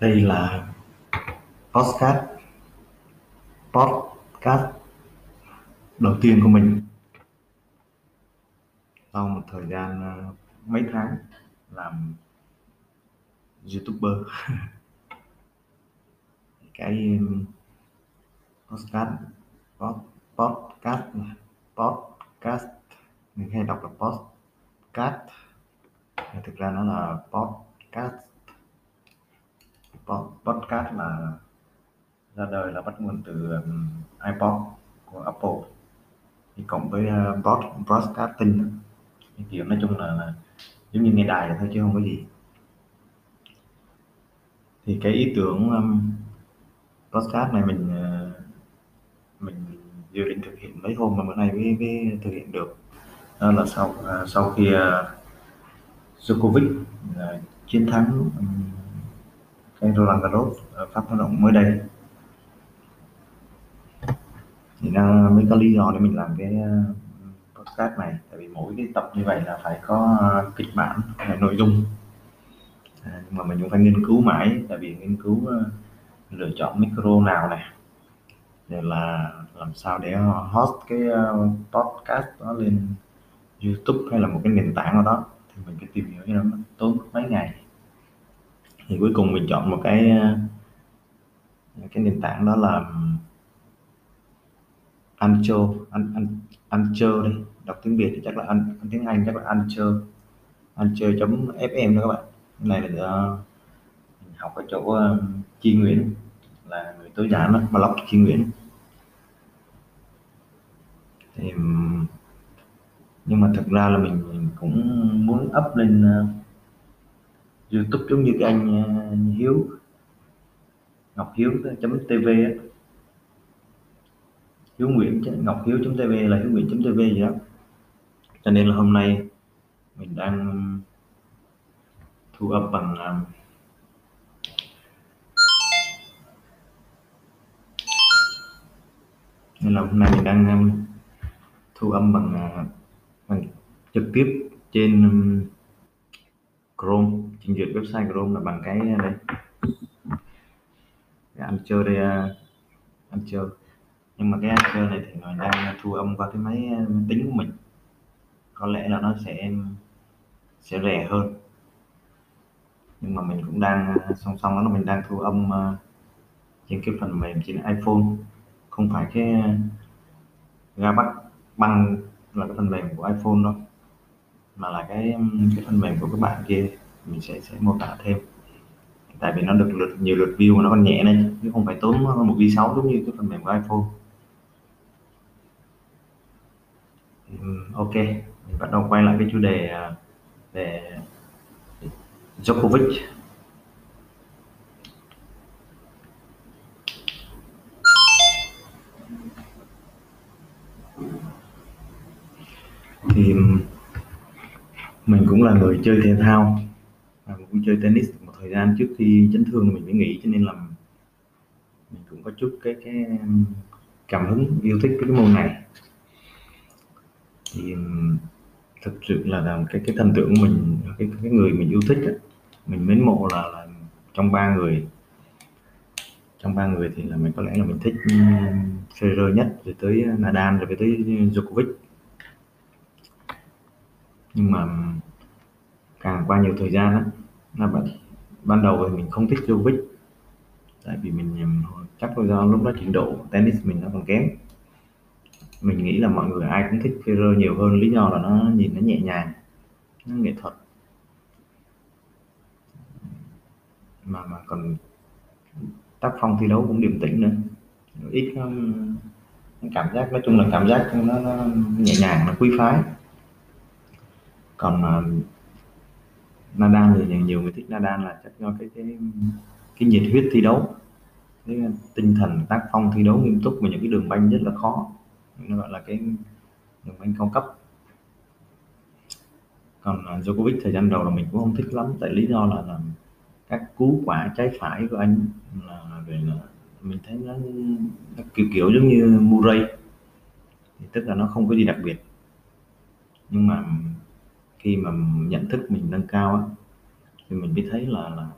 đây là podcast podcast đầu tiên của mình. Sau một thời gian ờ, mấy tháng làm youtuber, cái podcast podcast podcast mình hay đọc là podcast thực ra nó là podcast podcast là ra đời là bắt nguồn từ um, iPod của Apple. Thì cộng với uh, pod, broadcasting. Thì kiểu nói chung là, là giống như nghe đài thôi chứ không có gì. Thì cái ý tưởng um, podcast này mình uh, mình dự định thực hiện mấy hôm mà bữa nay mới, mới thực hiện được. Đó là sau uh, sau khi uh, Djokovic uh, chiến thắng um, cái Roland Garros ở Pháp hoạt động mới đây thì nó à, mới có lý do để mình làm cái à, podcast này. Tại vì mỗi cái tập như vậy là phải có à, kịch bản là nội dung. À, nhưng mà mình cũng phải nghiên cứu mãi tại vì nghiên cứu uh, lựa chọn micro nào này rồi là làm sao để host cái uh, podcast đó lên YouTube hay là một cái nền tảng nào đó thì mình phải tìm hiểu cho nó tốn mấy ngày. Thì cuối cùng mình chọn một cái cái nền tảng đó là An chơi, ăn ăn ăn Anchor đi đọc tiếng Việt thì chắc là ăn tiếng Anh chắc là ăn trơ. Ăn Anchor chấm fm đó các bạn. Cái này là do mình ờ, học ở chỗ uh, Chi Nguyễn. Là người tối giản đó blog Chi Nguyễn. Thì nhưng mà thực ra là mình, mình cũng muốn up lên uh, YouTube giống như cái anh uh, Hiếu Ngọc Hiếu chấm tv Hiếu Nguyễn Ngọc Hiếu tv là Hiếu Nguyễn tv gì đó. Cho nên là hôm nay mình đang thu âm bằng um, nên là hôm nay mình đang um, thu âm bằng, uh, bằng trực tiếp trên um, Chrome trình duyệt website Chrome là bằng cái đây. Cái ăn chơi đây ăn chơi nhưng mà cái Anchor này thì mình đang thu âm qua cái ờ, máy tính của mình. Có lẽ là nó sẽ sẽ rẻ hơn. Nhưng mà mình cũng đang ờ, song song đó là mình đang thu âm ờ, trên cái phần mềm trên iPhone. Không phải cái ra bắt băng là cái phần mềm của iPhone đâu. Mà là cái cái phần mềm của các bạn kia. Mình sẽ sẽ mô tả thêm. Tại vì nó được lượt, nhiều lượt view mà nó còn nhẹ nên chứ không phải tốn một v 6 giống như cái phần mềm của iPhone. Ừ, ok. Mình bắt đầu quay lại cái chủ đề à, về Djokovic. Thì ừ, mình cũng là người chơi thể thao và cũng chơi tennis một thời gian trước khi chấn thương mình mới nghỉ cho nên là mình cũng có chút cái cái ừ, cảm hứng yêu thích cái môn này thì thực sự là làm cái cái thần tượng của mình cái cái người mình yêu thích ấy, mình mến mộ là, là trong ba người. Trong ba người thì là mình có lẽ là mình thích Federer nhất rồi tới Nadal rồi tới Djokovic. Nhưng mà càng qua nhiều thời gian á là ban ban đầu thì mình không thích Djokovic. Tại vì mình chắc là do lúc đó trình độ tennis mình nó còn kém mình nghĩ là mọi người ai cũng thích Federer nhiều hơn lý do là nó nhìn nó nhẹ nhàng nó nghệ thuật. Mà mà còn tác phong thi đấu cũng điềm tĩnh nữa. Ít nó, cảm giác nói chung là cảm giác nó, nó nhẹ nhàng nó quý phái. Còn uh, Nadal thì nhiều người thích Nadal là chắc do cái cái cái nhiệt huyết thi đấu cái tinh thần tác phong thi đấu nghiêm túc và những cái đường banh rất là khó nó gọi là cái đường banh cao cấp. Còn uh, Djokovic thời gian đầu là mình cũng không thích lắm tại lý do là, là các cú quả trái phải của anh là về là mình thấy nó, nó kiểu kiểu giống như Murray. Thì tức là nó không có gì đặc biệt. Nhưng mà khi mà nhận thức mình nâng cao á thì mình mới thấy là, là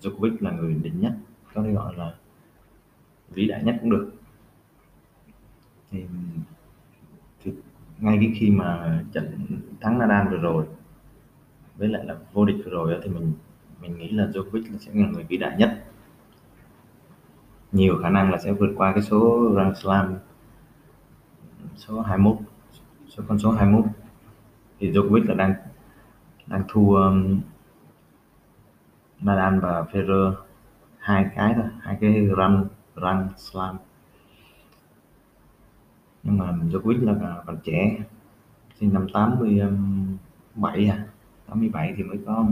Djokovic là người đỉnh nhất có thể gọi là vĩ đại nhất cũng được thì, thì ngay cái khi mà trận thắng Nadal vừa rồi với lại là vô địch vừa rồi thì mình mình nghĩ là Djokovic sẽ là người vĩ đại nhất. Nhiều khả năng là sẽ vượt qua cái số Grand Slam số 21 số con số 21 thì Djokovic là đang đang thua um, Nadal và Federer hai cái thôi hai cái run run slam nhưng mà Djokovic là còn trẻ sinh năm 87 à 87 thì mới có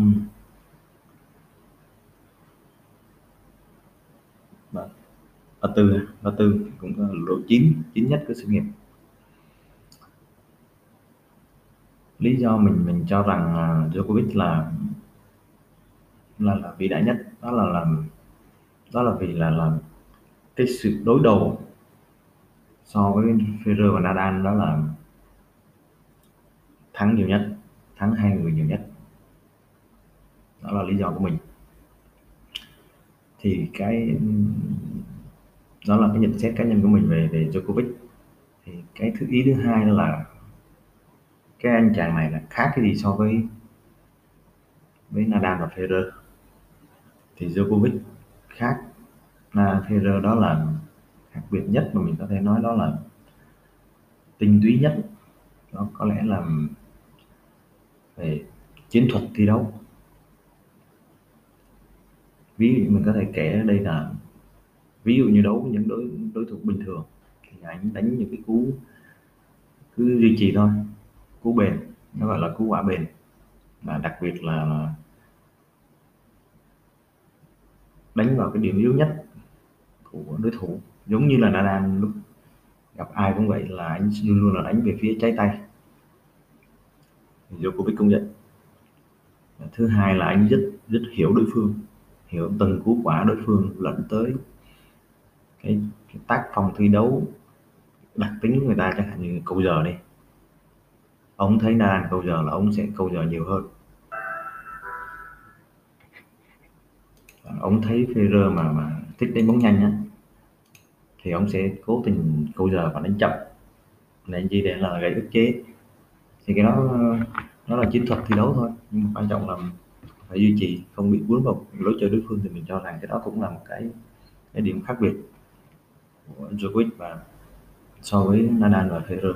ba tư à, ba tư cũng có lộ chín chín nhất của sự nghiệp. Lý do mình mình cho rằng à, Djokovic là là là vĩ đại nhất, đó là làm, đó là vì là là cái sự đối đầu so với Federer và Nadal, đó là thắng nhiều nhất, thắng hai người nhiều nhất. Đó là lý do của mình. Thì cái, đó là cái nhận xét cá nhân của mình về về Djokovic. Thì cái thứ ý thứ hai đó là cái anh chàng này là khác cái gì so với với Nadal và Federer thì Djokovic khác à, Nadal Federer đó là khác biệt nhất mà mình có thể nói đó là tinh túy nhất. Đó có lẽ là về chiến thuật thi đấu. Ví dụ mình có thể kể ở đây là, ví dụ như đấu với những đối đối thủ bình thường, thì anh đánh những cái cú, cứ duy trì thôi. Cú bền, nó gọi là cú quả bền. Và đặc biệt là đánh vào cái điểm yếu nhất của đối thủ giống như là Nadal lúc gặp ai cũng vậy là anh luôn luôn là đánh về phía trái tay. Djokovic cũng vậy thứ hai là anh rất rất hiểu đối phương hiểu từng cú quả đối phương lẫn tới. Cái, cái tác phong thi đấu đặc tính của người ta chẳng hạn như câu giờ đi. Ông thấy Nadal câu giờ là ông sẽ câu giờ nhiều hơn. Ông thấy Federer mà mà thích đánh bóng nhanh á thì ông sẽ cố tình câu giờ và đánh chậm. Để gì để là gây ức chế. Thì cái đó, nó là chiến thuật thi đấu thôi. Nhưng mà quan trọng là phải duy trì, không bị cuốn vào lối chơi đối phương thì mình cho rằng cái đó cũng là một cái cái điểm khác biệt của Djokovic và so với Nadal và Federer.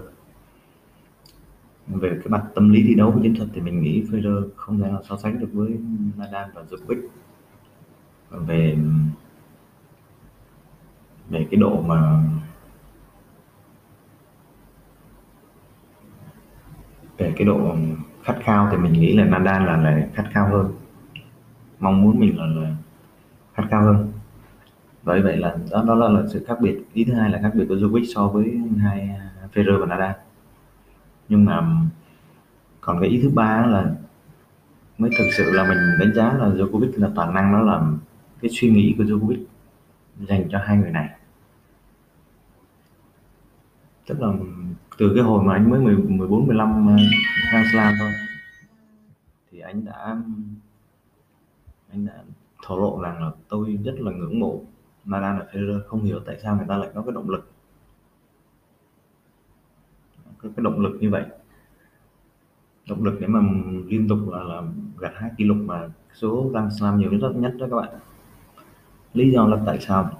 Về cái mặt tâm lý thi đấu và chiến thuật thì mình nghĩ Federer không thể nào so sánh được với Nadal và Djokovic. Về về cái độ mà về cái độ khát khao thì mình nghĩ là Nadal là là khát khao hơn. Mong muốn mình là, là khát khao hơn. Bởi vậy là đó đó là, là sự khác biệt. Ý thứ hai là khác biệt của Djokovic so với hai Federer và Nadal. Nhưng mà còn cái ý thứ ba là mới thực sự là mình đánh giá là Djokovic là toàn năng đó là cái suy nghĩ của Djokovic dành cho hai người này tức là từ cái hồi mà anh mới 10, 14 15 Grand Slam thôi thì anh đã anh đã thổ lộ rằng là tôi rất là ngưỡng mộ Nadal và Federer. Không hiểu tại sao người ta lại có cái động lực có cái động lực như vậy. Động lực để mà liên tục là, là gặt hai kỷ lục mà số Grand Slam nhiều nhất nhất đó các bạn. Lý do là tại sao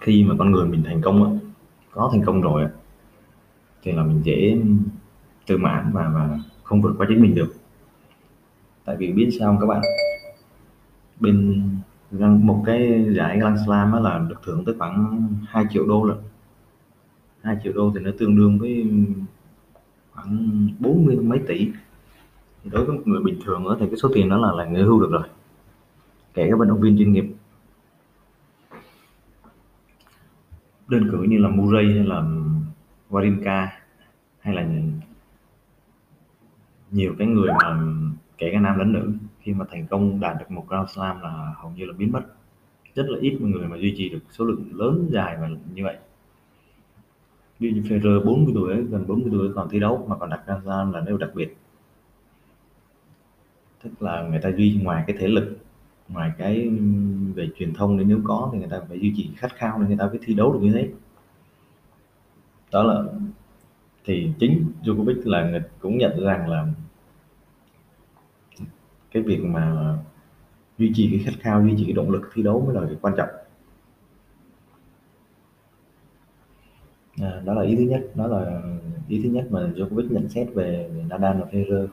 khi mà con người mình thành công có thành công rồi thì là mình dễ tự mãn và và không vượt qua chính mình được. Tại vì biết sao không các bạn? Bên một cái giải Grand Slam là được thưởng tới khoảng 2 triệu đô lận. 2 triệu đô thì nó tương đương với khoảng 40 mấy tỷ. Thì đối với một người bình thường thì cái số tiền đó là là người hưu được rồi. Kể các vận động viên chuyên nghiệp. Đơn cử như là Murray hay là Warinka hay là nhiều cái người mà kể cả nam lẫn nữ, khi mà thành công đạt được một Grand Slam là hầu như là biến mất. Rất là ít người mà duy trì được số lượng lớn dài và như vậy. Ví dụ như Federer 40 tuổi, gần 40 tuổi còn thi đấu mà còn đặt Grand Slam là điều đặc biệt. Tức là người ta duy ngoài cái thể lực, ngoài cái về truyền thông nếu có thì người ta phải duy trì khát khao để người ta mới thi đấu được như thế đó là thì chính Djokovic là người cũng nhận rằng là cái việc mà duy trì cái khát khao duy trì cái động lực thi đấu mới là cái quan trọng. À, đó là ý thứ nhất đó là ý thứ nhất mà Djokovic nhận xét về, về Nadal và Federer.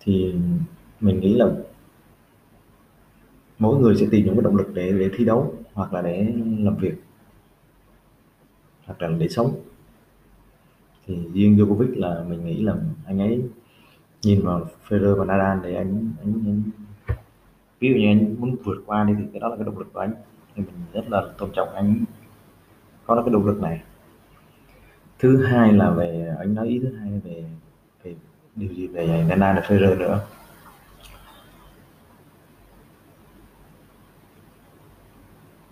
Thì mình nghĩ là mỗi người sẽ tìm những cái động lực để để thi đấu hoặc là để làm việc hoặc là để sống. Thì riêng Djokovic là mình nghĩ là anh ấy nhìn vào Federer và Nadal để anh anh, anh ví dụ như anh muốn vượt qua đi thì cái đó là cái động lực của anh. Thì mình rất là tôn trọng anh có được cái động lực này. Thứ hai là về anh nói ý thứ hai về về điều gì về Nadal và Federer nữa.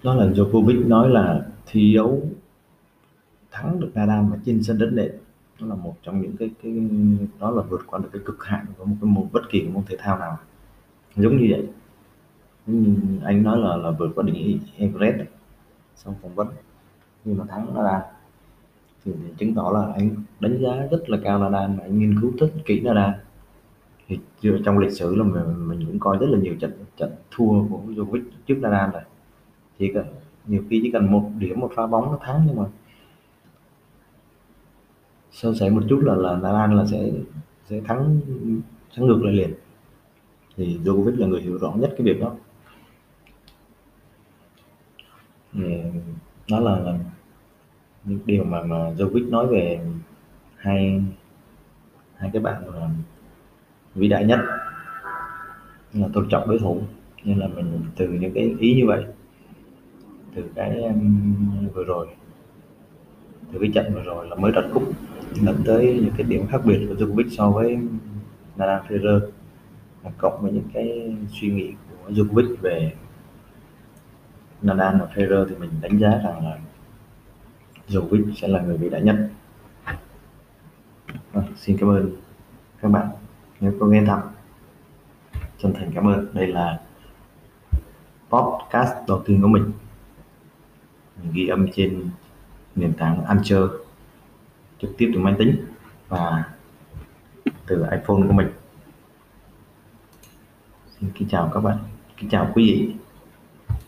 Đó là Djokovic nói là thi đấu thắng được Nadal và trên sân đất nền. Đó là một trong những cái cái đó là vượt qua được cái cực hạn của một cái môn bất kỳ môn thể thao nào. Giống như vậy. Nhưng anh nói là là vượt qua đỉnh Everest xong phỏng vấn. Nhưng mà thắng Nadal. Thì chứng tỏ là anh đánh giá rất là cao Nadal mà anh nghiên cứu rất kỹ Nadal. Thì trong lịch sử là mình, mình cũng coi rất là nhiều trận trận thua của Djokovic trước Nadal rồi. Chỉ cần nhiều khi chỉ cần một điểm một pha bóng nó thắng nhưng mà sơ sẩy một chút là là Nadal là sẽ sẽ thắng thắng ngược lại liền. Thì Djokovic là người hiểu rõ nhất cái việc đó. Đó là, là những điều mà mà Djokovic nói về hai hai cái bạn là vĩ đại nhất là tôn trọng đối thủ. Nên là mình từ những cái ý như vậy từ cái um, vừa rồi từ cái trận vừa rồi là mới đặt cúp dẫn tới những cái điểm khác biệt của Djokovic so với Nadal Federer cộng với những cái suy nghĩ của Djokovic về Nadal và Federer thì mình đánh giá rằng là Djokovic sẽ là người vĩ đại nhất. À, xin cảm ơn các bạn. Nếu có nghe thẳng chân thành cảm ơn. Đây là podcast đầu tiên của mình. Mình ghi âm trên nền tảng Anchor trực tiếp từ máy tính và từ iPhone của mình. Xin kính chào các bạn, kính chào quý vị.